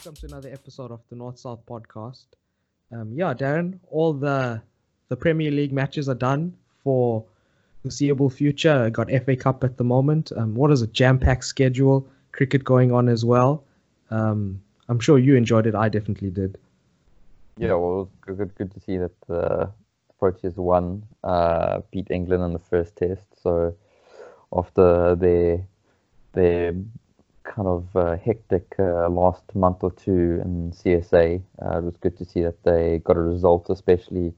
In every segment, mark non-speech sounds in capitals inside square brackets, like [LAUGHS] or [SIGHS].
welcome to another episode of the North South podcast. Um, yeah, Darren, all the the Premier League matches are done for foreseeable future. Got FA Cup at the moment. Um, what is a jam-packed schedule? Cricket going on as well. Um, I'm sure you enjoyed it. I definitely did. Yeah, well, good, good to see that the Proteas won, uh, beat England in the first test. So after their their kind of uh, hectic uh, last month or two in CSA, uh, it was good to see that they got a result, especially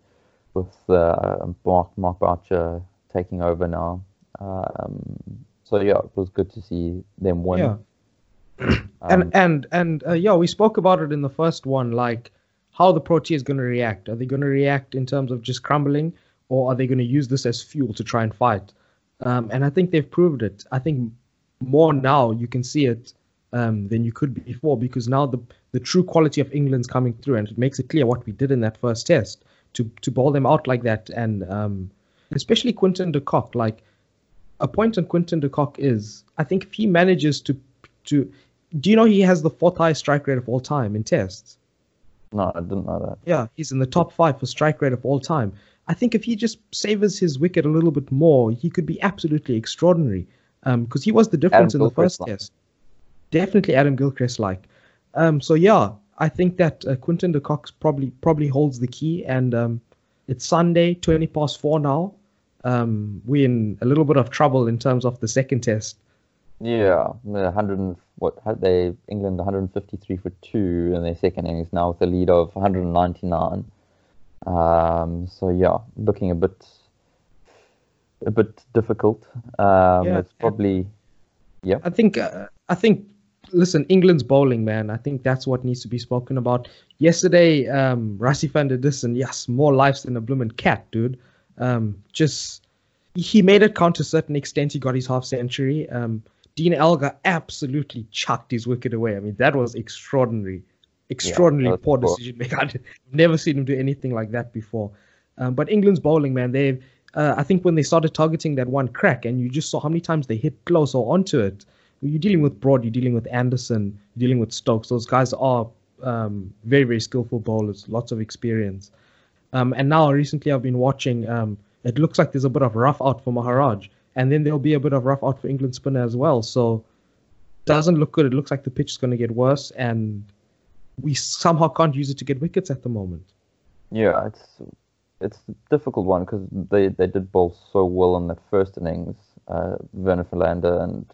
with uh, Mark Mark Boucher taking over now. Um, so yeah, it was good to see them win. Yeah. [COUGHS] and and and uh, yeah, we spoke about it in the first one, like how the Proteas going to react. Are they going to react in terms of just crumbling, or are they going to use this as fuel to try and fight? Um, and I think they've proved it. I think more now you can see it um, than you could before because now the the true quality of England's coming through, and it makes it clear what we did in that first test to to bowl them out like that, and um, especially Quinton de Kock. Like a point on Quinton de Kock is, I think if he manages to to, do you know he has the fourth highest strike rate of all time in tests? No, I didn't know that. Yeah, he's in the top five for strike rate of all time. I think if he just savors his wicket a little bit more, he could be absolutely extraordinary. Because um, he was the difference Adam in the first test. Definitely Adam Gilchrist like. Um, so yeah, I think that uh, Quinton de Kock probably probably holds the key, and um, it's Sunday, twenty past four now. Um, we're in a little bit of trouble in terms of the second test. Yeah, the 100 and, what had they England 153 for two in their second innings now with a lead of 199. Um, so yeah, looking a bit a bit difficult. Um, Yeah, it's probably yeah. I think uh, I think listen, England's bowling, man. I think that's what needs to be spoken about. Yesterday, um, Rassie van der Dussen, yes, more lives than a bloomin' cat, dude. Um, just he made it count to a certain extent. He got his half century. Um, Dean Elgar absolutely chucked his wicket away. I mean, that was extraordinary, extraordinarily that's poor decision making. [LAUGHS] I've never seen him do anything like that before. Um, but England's bowling, man, they uh, I think when they started targeting that one crack, and you just saw how many times they hit close or onto it. You're dealing with Broad, you're dealing with Anderson, you're dealing with Stokes. Those guys are um, very, very skillful bowlers, lots of experience. Um, and now recently I've been watching. Um, it looks like there's a bit of rough out for Maharaj, and then there'll be a bit of rough out for England spinner as well. So doesn't look good. It looks like the pitch is going to get worse, and we somehow can't use it to get wickets at the moment. Yeah, it's it's a difficult one because they, they did bowl so well in that first innings. Uh, Vernon Philander and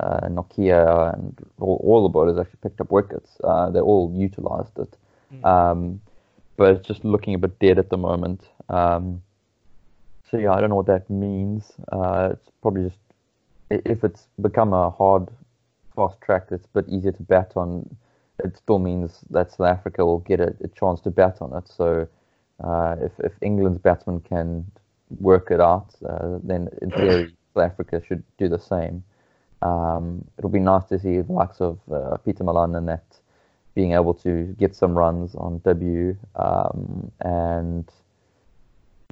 uh, Nortje and all, all the bowlers actually picked up wickets. Uh, they all utilised it. Um, but it's just looking a bit dead at the moment. Um, so yeah, I don't know what that means. Uh, it's probably just if it's become a hard, fast track that's a bit easier to bat on. It still means that South Africa will get a, a chance to bat on it. So uh, if if England's batsmen can work it out, uh, then in theory [COUGHS] South Africa should do the same. Um, it'll be nice to see the likes of uh, Pieter Malan and that being able to get some runs on debut um, and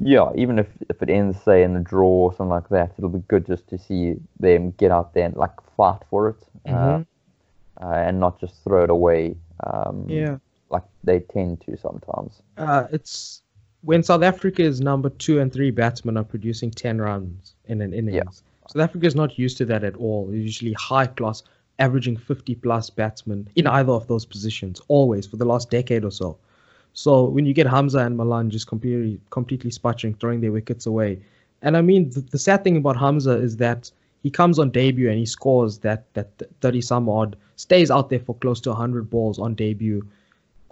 yeah, even if, if it ends say in a draw or something like that, it'll be good just to see them get out there and like fight for it uh, Mhm. uh, and not just throw it away um, Yeah. Like they tend to sometimes. Uh, it's when South Africa's number two and three batsmen are producing 10 runs in an innings. South Africa is not used to that at all. They're usually high class, averaging 50 plus batsmen in either of those positions, always for the last decade or so. So when you get Hamza and Malan just completely, completely sputtering, throwing their wickets away. And I mean, the, the sad thing about Hamza is that he comes on debut and he scores that, that 30 some odd, stays out there for close to 100 balls on debut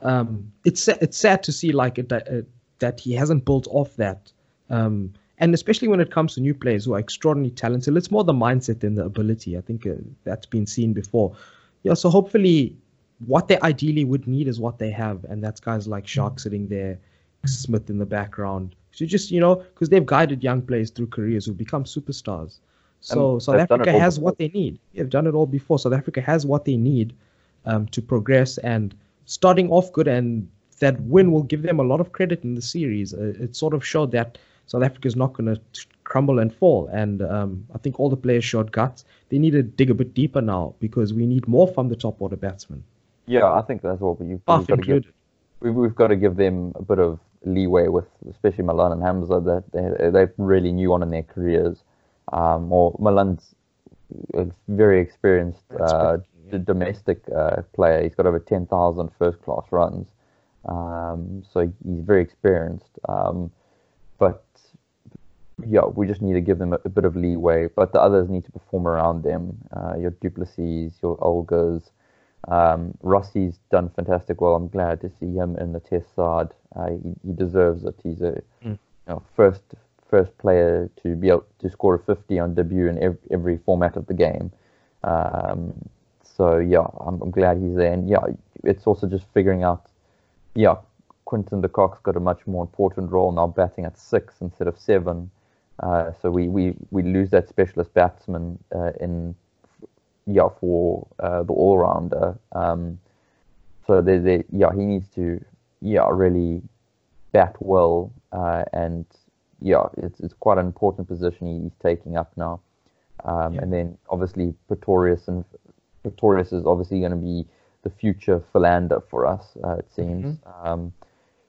um, it's it's sad to see like it, that, uh, that he hasn't built off that, um, and especially when it comes to new players who are extraordinarily talented. It's more the mindset than the ability. I think uh, that's been seen before. Yeah, so hopefully, what they ideally would need is what they have, and that's guys like Shark sitting there, Smith in the background. So just you know, because they've guided young players through careers who become superstars. So And South they've done it Africa has before. what they need. They've done it all before. South Africa has what they need um, to progress and starting off good. And that win will give them a lot of credit in the series. Uh, it sort of showed that South Africa is not going to crumble and fall. And um, I think all the players showed guts. They need to dig a bit deeper now because we need more from the top order batsmen. Yeah, I think that's what we, you've, we've got to give. We've, we've got to give them a bit of leeway with, especially Malan and Hamza, that they they're really new on in their careers. Um, or Malan's a very experienced uh, d- domestic uh, player. He's got over 10,000 first class runs. Um, so he's very experienced. Um, but yeah, we just need to give them a, a bit of leeway. But the others need to perform around them. Uh, your du Plessis, your Elgars. Um, Rassie's done fantastic well. I'm glad to see him in the test side. Uh, he, he deserves it. He's a Mm. you know, first first player to be able to score a 50 on debut in every, every format of the game. Um, so yeah, I'm, I'm glad he's there. And yeah, it's also just figuring out. Yeah, Quinton de Kock's got a much more important role now, batting at six instead of seven. Uh, so we, we, we lose that specialist batsman uh, in yeah for uh, the all rounder. Um, so they, they, yeah he needs to yeah really bat well uh, and yeah it's it's quite an important position he's taking up now. Um, Yeah. And then obviously Pretorius and Pretorius is obviously going to be the future Philander for us. Uh, it seems. Um,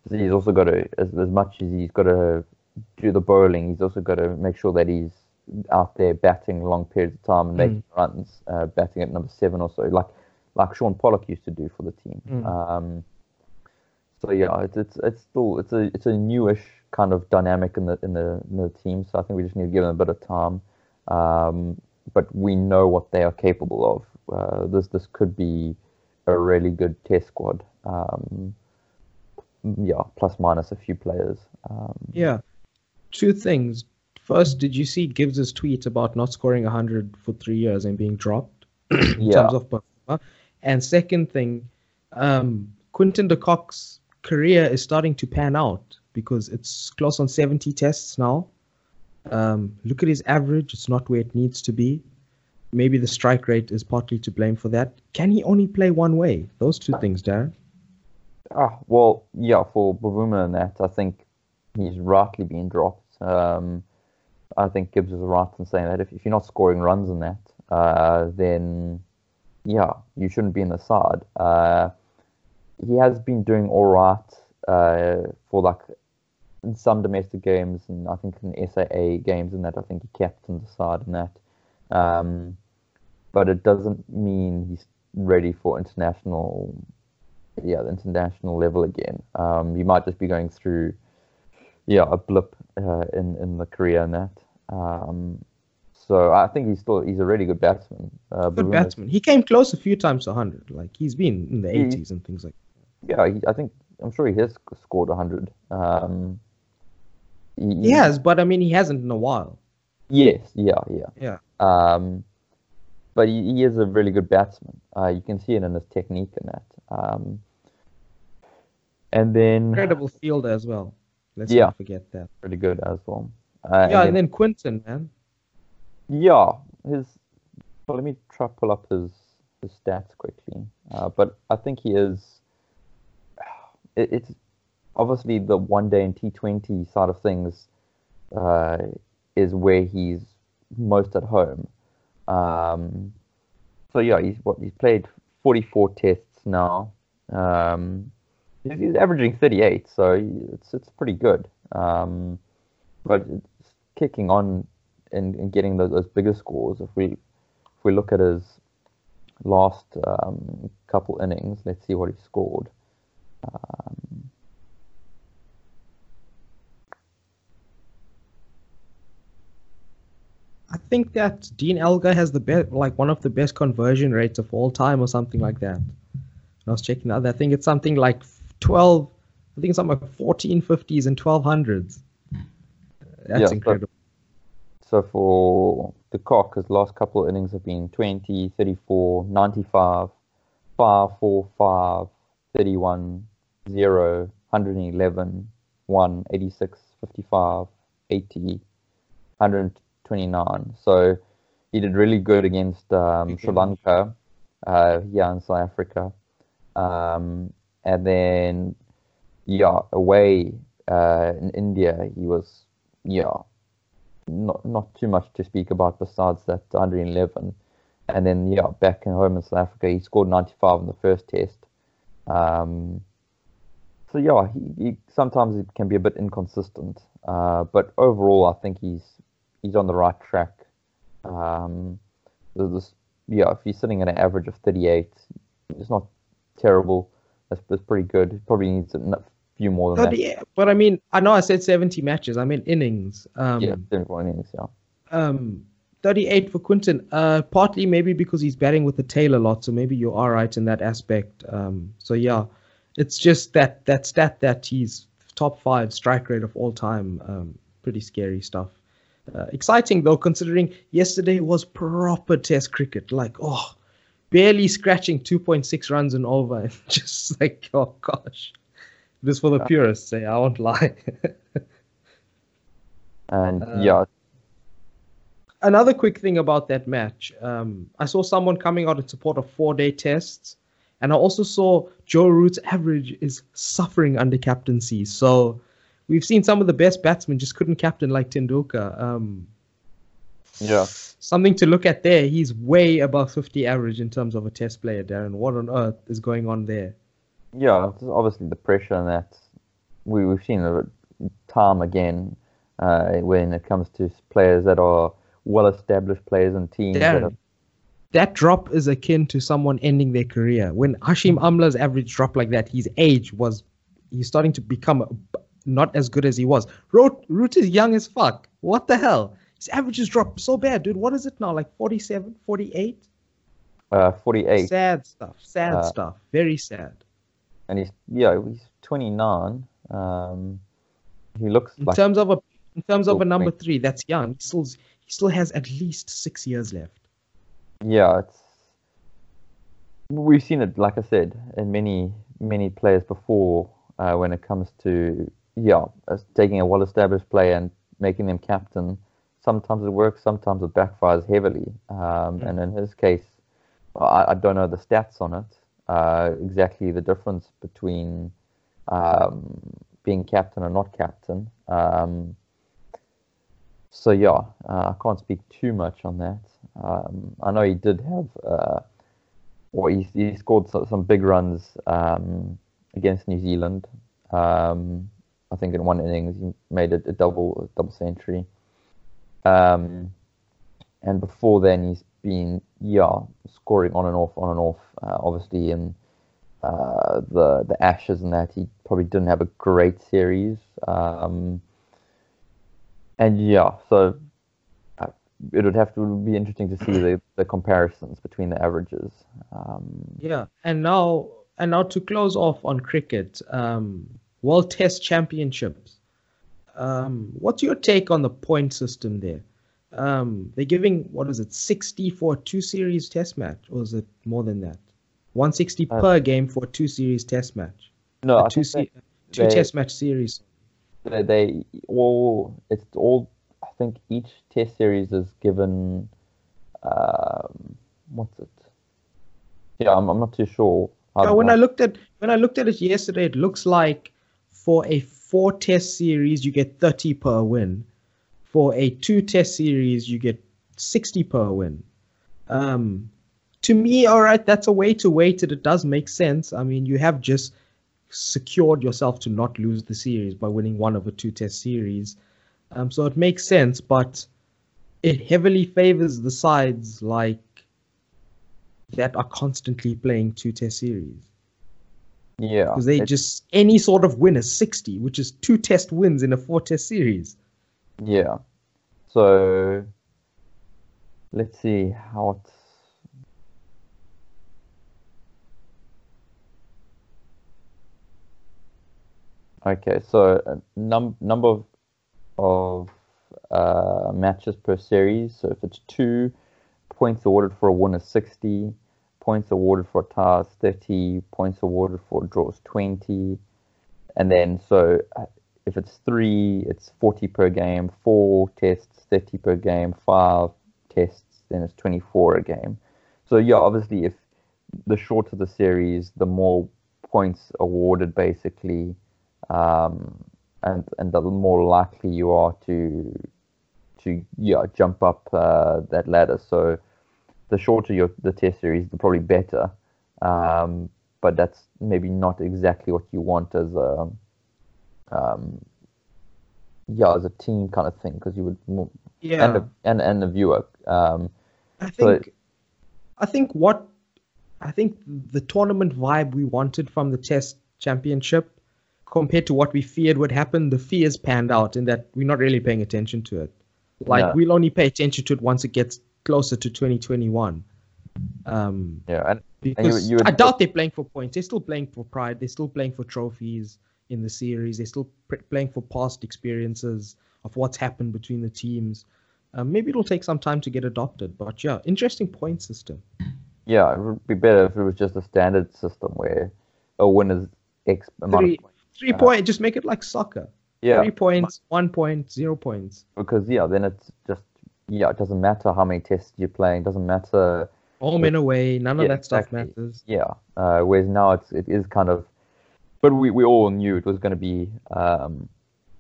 he's also got to as, as much as he's got to do the bowling, he's also got to make sure that he's out there batting long periods of time and making runs, uh, batting at number seven or so, like like Shaun Pollock used to do for the team. Mm. Um, so yeah, it's, it's it's still it's a it's a newish kind of dynamic in the in the in the team. So I think we just need to give them a bit of time. Um, but we know what they are capable of. Uh, this this could be a really good test squad. Um, yeah, plus minus a few players. Um, Yeah. Two things. First, did you see Gibbs's tweet about not scoring 100 for three years and being dropped [CLEARS THROAT] in Yeah. terms of performer? And second thing, um, Quinton de Kock's career is starting to pan out because it's close on 70 tests now. Um, look at his average; it's not where it needs to be. Maybe the strike rate is partly to blame for that. Can he only play one way? Those two things, Darren. Ah, well, yeah, for Bavuma and that, I think he's rightly being dropped. Um, I think Gibbs is right in saying that if, if you're not scoring runs in that, uh, then yeah, you shouldn't be in the side. Uh, he has been doing all right uh, for like in some domestic games, and I think in SAA games, and that I think he captained the side in that. Um, but it doesn't mean he's ready for international yeah, the international level again. Um, you might just be going through, yeah, a blip uh, in in the career and that. Um, so I think he's still he's a really good batsman. Uh, Good batsman. He came close a few times to 100. Like he's been in the He- 80s and things like. that. Yeah, he, I think I'm sure he has sc- scored 100. Um, he, He has, but I mean, he hasn't in a while. Yes, yeah, yeah. Yeah. Um, but he, he is a really good batsman. Uh, you can see it in his technique and that. Um, and then Incredible fielder as well. Let's Yeah. not forget that. pretty good as well. Uh, yeah, and and then Quinton, man. Yeah, his. Well, let me try pull up his his stats quickly. Uh, but I think he is. [SIGHS] It, it's obviously the one day and T Twenty side of things uh, is where he's most at home. Um, so yeah, he's what he's played forty four tests now. Um, he's, he's averaging thirty eight, so it's it's pretty good. Um, but it's kicking on and, and getting those, those bigger scores. If we if we look at his last um, couple innings, let's see what he scored. Um, I think that Dean Elgar has the best, like one of the best conversion rates of all time, or something like that. I was checking out. I think it's something like 12. I think it's something like 1450s and 1200s. That's Yeah, incredible. so for de Kock, his last couple of innings have been 20, 34, 95, 5, 4, 5, 31, 0, 111, 1, 86, 55, 80, 129. So he did really good against um, Sri. Lanka, uh, yeah, in South Africa. Um, and then, yeah, away uh, in India, he was, yeah, not not too much to speak about besides that 111. And then, yeah, back in home in South Africa, he scored 95 in the first test. Um, so yeah, he, he, sometimes it can be a bit inconsistent, uh, but overall, I think he's he's on the right track. Um, this, yeah, if he's sitting at an average of 38, it's not terrible. That's, that's pretty good. He probably needs a few more than 30, that. But I mean, I know I said 70 matches. I mean innings. Um, yeah, 74 innings. Yeah. Um, 38 for Quinton. Uh, partly maybe because he's batting with the tail a lot, so maybe you are right in that aspect. Um, so yeah, it's just that that stat that he's top five strike rate of all time. Um, pretty scary stuff. Uh, exciting though, considering yesterday was proper Test cricket. Like, oh, barely scratching 2.6 runs and over. [LAUGHS] Just like, oh gosh, this for the purists. Say, I won't lie. [LAUGHS] and uh, yeah. Another quick thing about that match, um, I saw someone coming out in support of four-day tests, and I also saw Joe Root's average is suffering under captaincy. So we've seen some of the best batsmen just couldn't captain like Tendulkar. Um, yeah. Something to look at there. He's way above 50 average in terms of a test player, Darren. What on earth is going on there? Yeah, obviously the pressure and that. We, we've seen it time again uh, when it comes to players that are well established players and teams. Darren, that, are... that drop is akin to someone ending their career. When Hashim Amla's average drop like that, his age was he's starting to become not as good as he was. Root, Root is young as fuck. What the hell? His averages dropped so bad, dude. What is it now? Like 47, 48? Uh, 48. Sad stuff. Sad uh, stuff. Very sad. And he's yeah, he's 29. Um, he looks in like terms of a in terms of a number three, that's young. He still he still has at least six years left. Yeah, it's we've seen it, like I said, in many many players before uh, when it comes to yeah, taking a well-established player and making them captain. Sometimes it works, sometimes it backfires heavily. Um, mm. And in his case, I, I, don't know the stats on it, uh, exactly the difference between um, being captain and not captain. Um, so yeah, uh, I can't speak too much on that. Um, I know he did have, uh, or he, he scored some big runs um, against New Zealand. Um, I think in one innings he made a, a double a double century. Um, and before then he's been yeah scoring on and off on and off. Uh, obviously in uh, the the Ashes and that he probably didn't have a great series. Um, and yeah, so uh, it would have to be interesting to see the, the comparisons between the averages. Um, yeah, and now and now to close off on cricket. Um, World Test Championships. Um, what's your take on the point system there? Um, they're giving what is it, 60 for a two series test match, or is it more than that? 160 uh, per game for a two series test match. No, a two, se- two they, test match series. They, they all it's all. I think each test series is given. Um, what's it? Yeah, I'm, I'm not too sure. Yeah, when I looked at when I looked at it yesterday, it looks like for a four test series, you get 30 per win. For a two test series, you get 60 per win. Um, to me, all right, that's a way to wait it. It does make sense. I mean, you have just secured yourself to not lose the series by winning one of a two test series. Um, so it makes sense, but it heavily favors the sides like that are constantly playing two test series. Yeah. Because they just any sort of win is 60, which is two test wins in a four test series. Yeah. So let's see how it's Okay, so a num- number of, of uh, matches per series. So if it's two, points awarded for a win is 60 points awarded for a ties 30, points awarded for draws 20. And then, so uh, if it's three, it's 40 per game, four tests, 30 per game, five tests, then it's 24 a game. So, yeah, obviously, if the shorter the series, the more points awarded, basically, um, and and the more likely you are to to yeah jump up uh, that ladder. So the shorter your the test series, the probably better. Um, but that's maybe not exactly what you want as a um, yeah as a team kind of thing because you would more, Yeah. and a, and and a viewer. Um, I So- think I think what I think the tournament vibe we wanted from the test championship compared to what we feared would happen, the fears panned out in that we're not really paying attention to it. Like No. we'll only pay attention to it once it gets closer to 2021. Um, yeah, and because you would I doubt they're playing for points. They're still playing for pride. They're still playing for trophies in the series. They're still pr- playing for past experiences of what's happened between the teams. Um, maybe it'll take some time to get adopted, but yeah, interesting point system. yeah, it would be better if it was just a standard system where a winner's X amount Three, of points. three Uh, point. Just make it like soccer. Yeah, Three points, one point, zero points. because yeah, then it's just yeah, it doesn't matter how many tests you're playing. Doesn't matter Home and away. None of Yeah, that stuff exactly. matters. Yeah. Uh, whereas now it's it is kind of, but we, we all knew it was going to be, um,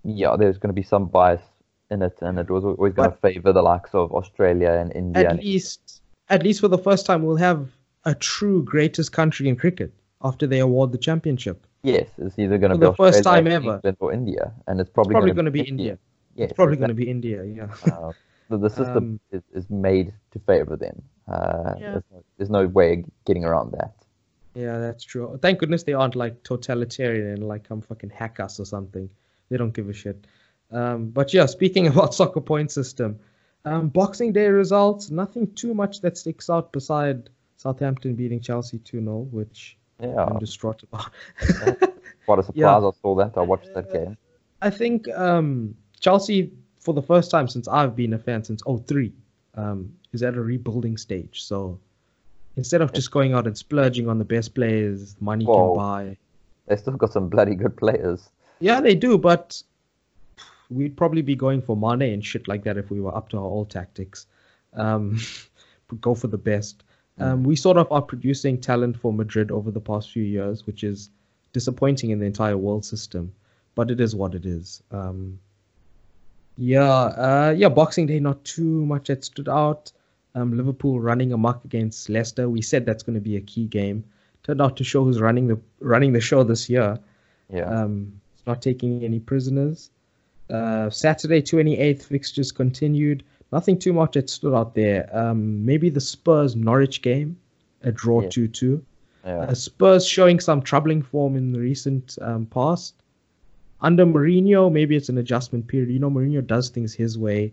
yeah, there's going to be some bias in it, and it was always going to favour the likes of Australia and India. At and- least, at least for the first time, we'll have a true greatest country in cricket after they award the championship. yes, it's either going to be the first time ever. England, or India, and it's probably, Probably going to be India. Yes, It's probably going to be India. Yeah. Uh, the, the system Um, is, is made to favour them. Uh, Yeah. there's, no, there's no way of getting around that. Yeah, that's true. Thank goodness they aren't like totalitarian and like come fucking hack us or something. They don't give a shit. Um, but yeah, speaking [LAUGHS] about soccer point system, um, Boxing Day results, nothing too much that sticks out beside Southampton beating Chelsea 2 0, which Yeah, I'm distraught about. [LAUGHS] what a surprise! yeah. I saw that. I watched that game. I think um, Chelsea, for the first time since I've been a fan since 03, um, is at a rebuilding stage. So instead of just going out and splurging on the best players money Well, can buy, They still got some bloody good players. Yeah, they do, but we'd probably be going for Mane and shit like that if we were up to our old tactics. Um, [LAUGHS] go for the best. Um, we sort of are producing talent for Madrid over the past few years, which is disappointing in the entire world system, but it is what it is. Um, yeah, uh, yeah, Boxing Day, not too much that stood out. Um, Liverpool running amok against Leicester. We said that's going to be a key game. Turned out to show who's running the running the show this year. Yeah. Um, it's not taking any prisoners. Uh, Saturday, 28th fixtures continued. Nothing too much that stood out there. Um, maybe the Spurs Norwich game, a draw Yeah. 2 2. yeah. Uh, Spurs showing some troubling form in the recent um, past. Under Mourinho, maybe it's an adjustment period. You know, Mourinho does things his way.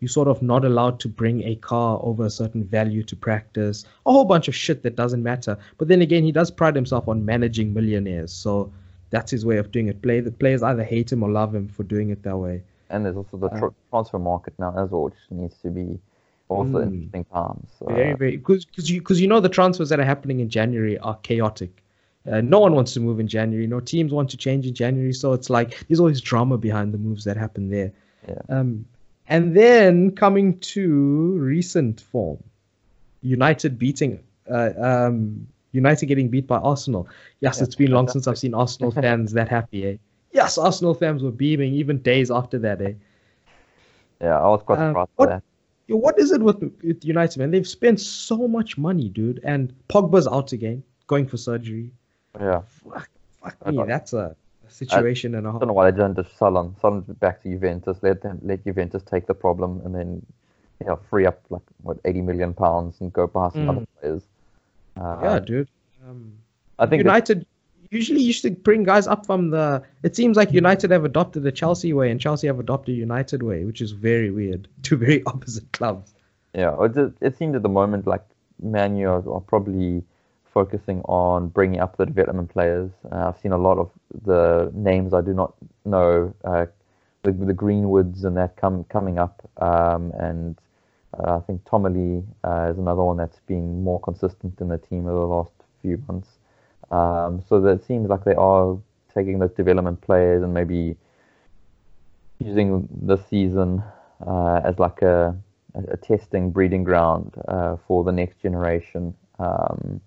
You're sort of not allowed to bring a car over a certain value to practice. A whole bunch of shit that doesn't matter. But then again, he does pride himself on managing millionaires. So that's his way of doing it. Play the players either hate him or love him for doing it that way. And there's also the Uh, tr- transfer market now as well, which needs to be also Mm. interesting times. So, Very, very because because you because you know the transfers that are happening in January are chaotic. Uh, no one wants to move in January. No teams want to change in January, so it's like there's always drama behind the moves that happen there. Yeah. Um, and then coming to recent form, United beating, uh, um, United getting beat by Arsenal. Yes, Yeah, it's been long since I've seen Arsenal [LAUGHS] fans that happy. Eh? Yes, Arsenal fans were beaming even days after that. Eh? yeah, I was quite Um, surprised what- by that. Yo, what is it with, with United, man? They've spent so much money, dude, and Pogba's out again, going for surgery. Yeah, Fuck, fuck me, that's a situation and a I don't know why they didn't just sell on, sell him back to Juventus, let them let Juventus take the problem, and then you know free up like what 80 million pounds and go past Mm. other players. Uh, Yeah, dude. Um, I think that- United usually used to bring guys up from the. It seems like United have adopted the Chelsea way, and Chelsea have adopted United way, which is very weird. [LAUGHS] Two very opposite clubs. Yeah, it, it seems at the moment like Man U are, are probably focusing on bringing up the development players. Uh, I've seen a lot of the names I do not know, uh, the, the Greenwoods and that come coming up, um, and uh, I think Tomali uh, is another one that's been more consistent in the team over the last few months. Um, so that it seems like they are taking those development players and maybe using the season uh, as like a, a testing breeding ground uh, for the next generation. Um,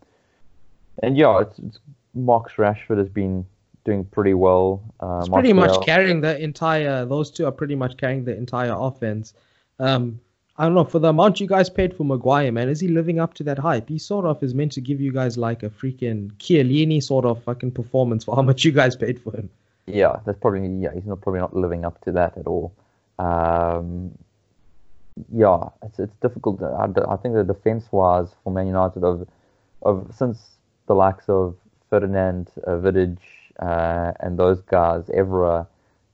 and yeah, it's, it's Marcus Rashford has been doing pretty well. Uh, It's pretty much carrying the entire. Those two are pretty much carrying the entire offense. Um, I don't know for the amount you guys paid for Maguire, man. Is he living up to that hype? He sort of is meant to give you guys like a freaking Chiellini sort of fucking performance for how much you guys paid for him. Yeah, that's probably yeah. He's not probably not living up to that at all. Um, yeah, it's it's difficult. I, I think the defense wise for Man United of of since the likes of Ferdinand, uh, Vidic, uh, and those guys, Evra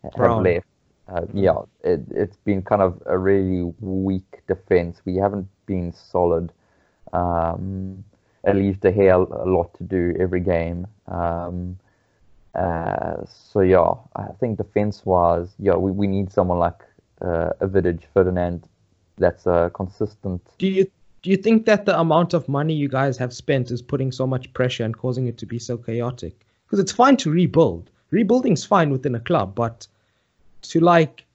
have Brown. left. Uh, yeah, it, it's been kind of a really weak defense. We haven't been solid. Um, it leaves De Gea a lot to do every game. Um, uh, so yeah, I think defense-wise, yeah, we, we need someone like uh, a Vidic, Ferdinand, that's uh, consistent. Do you do you think that the amount of money you guys have spent is putting so much pressure and causing it to be so chaotic? Because it's fine to rebuild. Rebuilding's fine within a club, but to like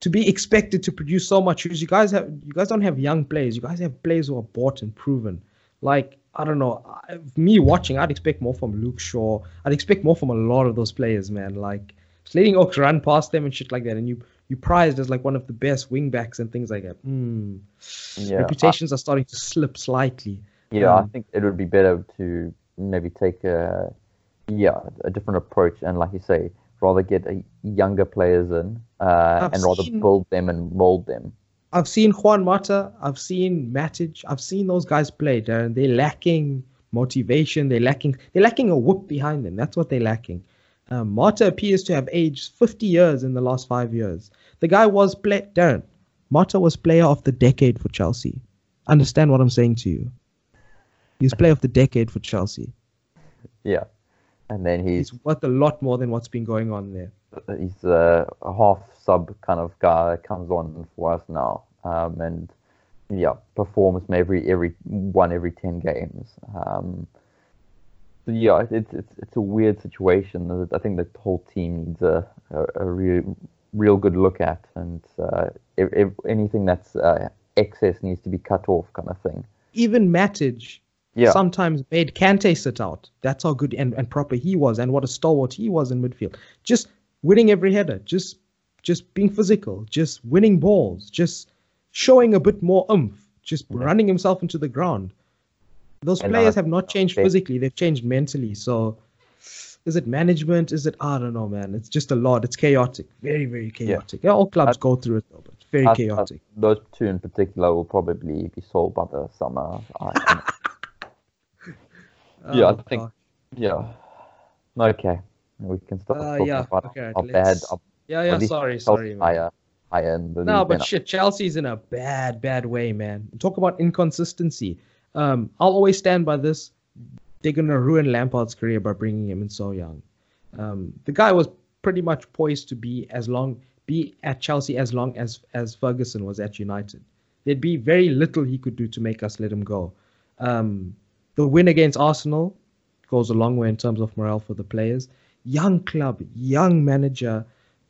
to be expected to produce so much you guys have you guys don't have young players. You guys have players who are bought and proven. Like I don't know, I, me watching, I'd expect more from Luke Shaw. I'd expect more from a lot of those players, man. Like just letting Oaks run past them and shit like that, and you you prized as like one of the best wing backs and things like that. Mm. Yeah, Reputations are starting to slip slightly. Yeah, I Um, think it would be better to maybe take a yeah a different approach and, like you say, rather get a younger players in uh, and rather seen- build them and mold them. I've seen Juan Mata, I've seen Matic, I've seen those guys play, Darren. They're lacking motivation. They're lacking. They're lacking a whoop behind them. That's what they're lacking. Um, Mata appears to have aged 50 years in the last five years. The guy was play. Darren, Mata was player of the decade for Chelsea. Understand what I'm saying to you? He's player of the decade for Chelsea. Yeah, and then he's He's worth a lot more than what's been going on there. he's a, a half sub kind of guy that comes on for us now, um, and yeah, performs every every one every ten games. Um, yeah, it's it's it's a weird situation. I think the whole team needs a a, a real real good look at, and uh, if, if anything that's uh, excess needs to be cut off, kind of thing. Even Matic Yeah, sometimes made Kante sit out. That's how good and, and proper he was, and what a stalwart he was in midfield. Just winning every header, just just being physical, just winning balls, just showing a bit more oomph, just Yeah. running himself into the ground. Those And players have not changed physically; they've changed mentally. So, is it management? Is it I don't know, man. It's just a lot. It's chaotic, very very chaotic. Yeah, all clubs I- go through it though, but it's very I- I- chaotic. those two in particular will probably be sold by the summer. I, [LAUGHS] Yeah, I Oh, think-. Yeah. Okay. We can start Uh, talking yeah, about okay, how bad our Yeah, yeah. Sorry, sorry, man. higher higher in the No, but shit, Chelsea's in a bad, bad way, man. Talk about inconsistency. Um, I'll always stand by this. They're gonna ruin Lampard's career by bringing him in so young. Um, the guy was pretty much poised to be as long, be at Chelsea as long as as Ferguson was at United. There'd be very little he could do to make us let him go. Um, the win against Arsenal goes a long way in terms of morale for the players. Young club, young manager,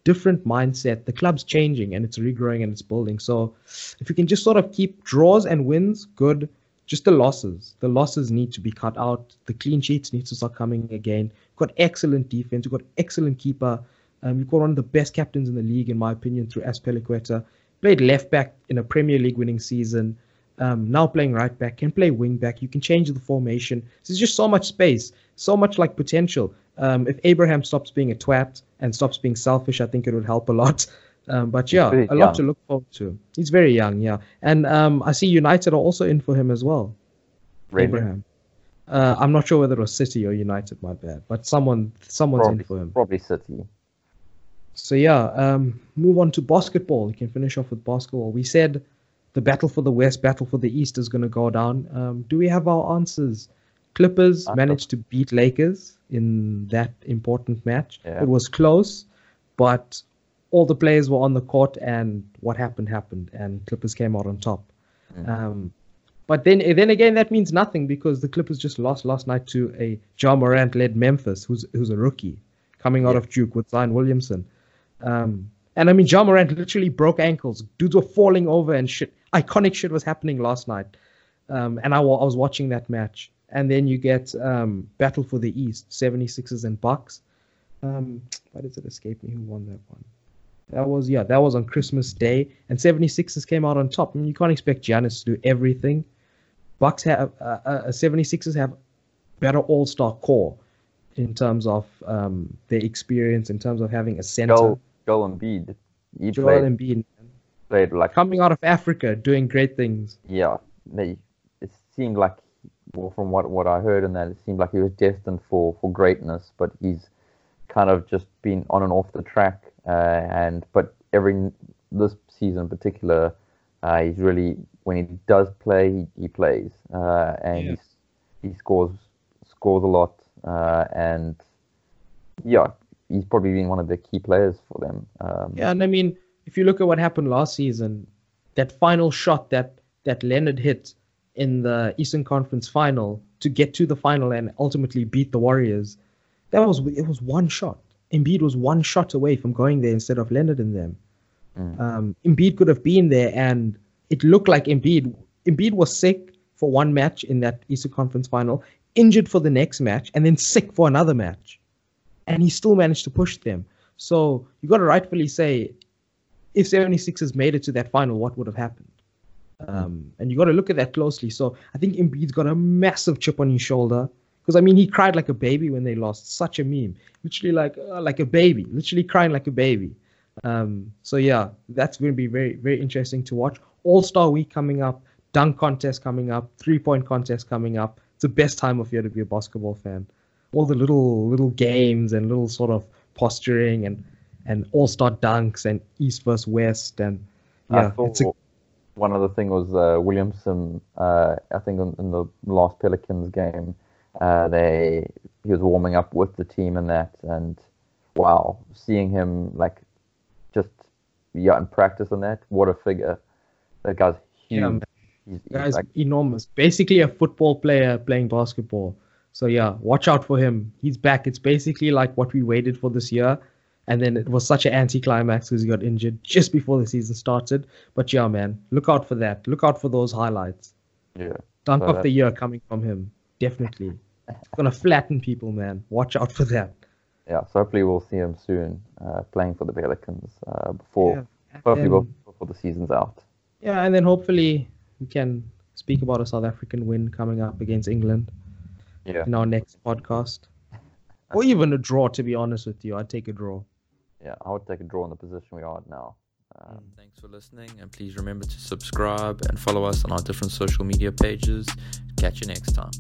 different mindset. The club's changing and it's regrowing and it's building. So if you can just sort of keep draws and wins, good. Just the losses. The losses need to be cut out. The clean sheets need to start coming again. You've got excellent defense. You've got excellent keeper. Um, you've got one of the best captains in the league, in my opinion, through Azpilicueta. Played left back in a Premier League winning season. Um, now playing right back, can play wing back. You can change the formation. There's just so much space, so much like potential. Um, if Abraham stops being a twat and stops being selfish, I think it would help a lot. [LAUGHS] Um, but yeah, a lot young. to look forward to. He's very young, yeah. And um, I see United are also in for him as well. Really? Abraham. Uh, I'm not sure whether it was City or United, my bad. But someone, someone's Probably, in for him. probably City. So yeah, um, move on to basketball. You can finish off with basketball. We said the battle for the West, battle for the East is going to go down. Um, do we have our answers? Clippers managed to beat Lakers in that important match. Yeah. It was close, but all the players were on the court, and what happened happened, and Clippers came out on top. Mm. Um, but then, then again, that means nothing because the Clippers just lost last night to a Ja Morant-led Memphis, who's who's a rookie coming out Yeah. of Duke with Zion Williamson. Um, and I mean, Ja Morant literally broke ankles. Dudes were falling over and shit. Iconic shit was happening last night. Um, and I, I was watching that match. And then you get um, Battle for the East, 76ers and Bucks. Um, why does it escape me who won that one? That was yeah, that was on Christmas Day, and 76ers came out on top. I mean, you can't expect Giannis to do everything. Bucks have uh, uh, 76ers have better All Star core in terms of um, their experience, in terms of having a center. Joel, Joel Embiid, he Joel played, Embiid played like coming out of Africa, doing great things. yeah. They, it seemed like, well, from what what I heard and that, it seemed like he was destined for for greatness, but he's kind of just been on and off the track. Uh, and but every this season in particular, uh, he's really when he does play, he, he plays, uh, and Yeah. he's, he scores scores a lot, uh, and yeah, he's probably been one of the key players for them. Um, Yeah, and I mean, if you look at what happened last season, that final shot that that Leonard hit in the Eastern Conference Final to get to the final and ultimately beat the Warriors, that was it was one shot. Embiid was one shot away from going there instead of Leonard in them. Mm. Um, Embiid could have been there, and it looked like Embiid. Embiid was sick for one match in that Eastern Conference Final, injured for the next match, and then sick for another match, and he still managed to push them. So you got to rightfully say, if 76ers made it to that final, what would have happened? Um, and you got to look at that closely. So I think Embiid's got a massive chip on his shoulder because I mean he cried like a baby when they lost. Such a meme, literally like uh, like a baby, literally crying like a baby. Um, so yeah, that's going to be very very interesting to watch. All Star Week coming up, dunk contest coming up, three point contest coming up. It's the best time of year to be a basketball fan. All the little little games and little sort of posturing and and all star dunks and East versus West and yeah, it's a one other thing was uh, Williamson. Uh, I think in, in the last Pelicans game, uh, they he was warming up with the team and that, and wow, seeing him like just yeah in practice and that, what a figure! That guy's huge. Yeah, he's, like, enormous. Basically a football player playing basketball. So yeah, watch out for him. He's back. It's basically like what we waited for this year. And then it was such an anticlimax because he got injured just before the season started. But yeah, man, look out for that. Look out for those highlights. yeah, Dunk So of the year coming from him. Definitely. Gonna flatten people, man. Watch out for that. yeah. So hopefully we'll see him soon uh, playing for the Pelicans uh, before Yeah. hopefully And- before the season's out. Yeah, and then hopefully we can speak about a South African win coming up against England Yeah, in our next podcast. Or even a draw, to be honest with you. I'd take a draw. yeah. I would take a draw in the position we are at now. Um, Thanks for listening, and please remember to subscribe and follow us on our different social media pages. Catch you next time.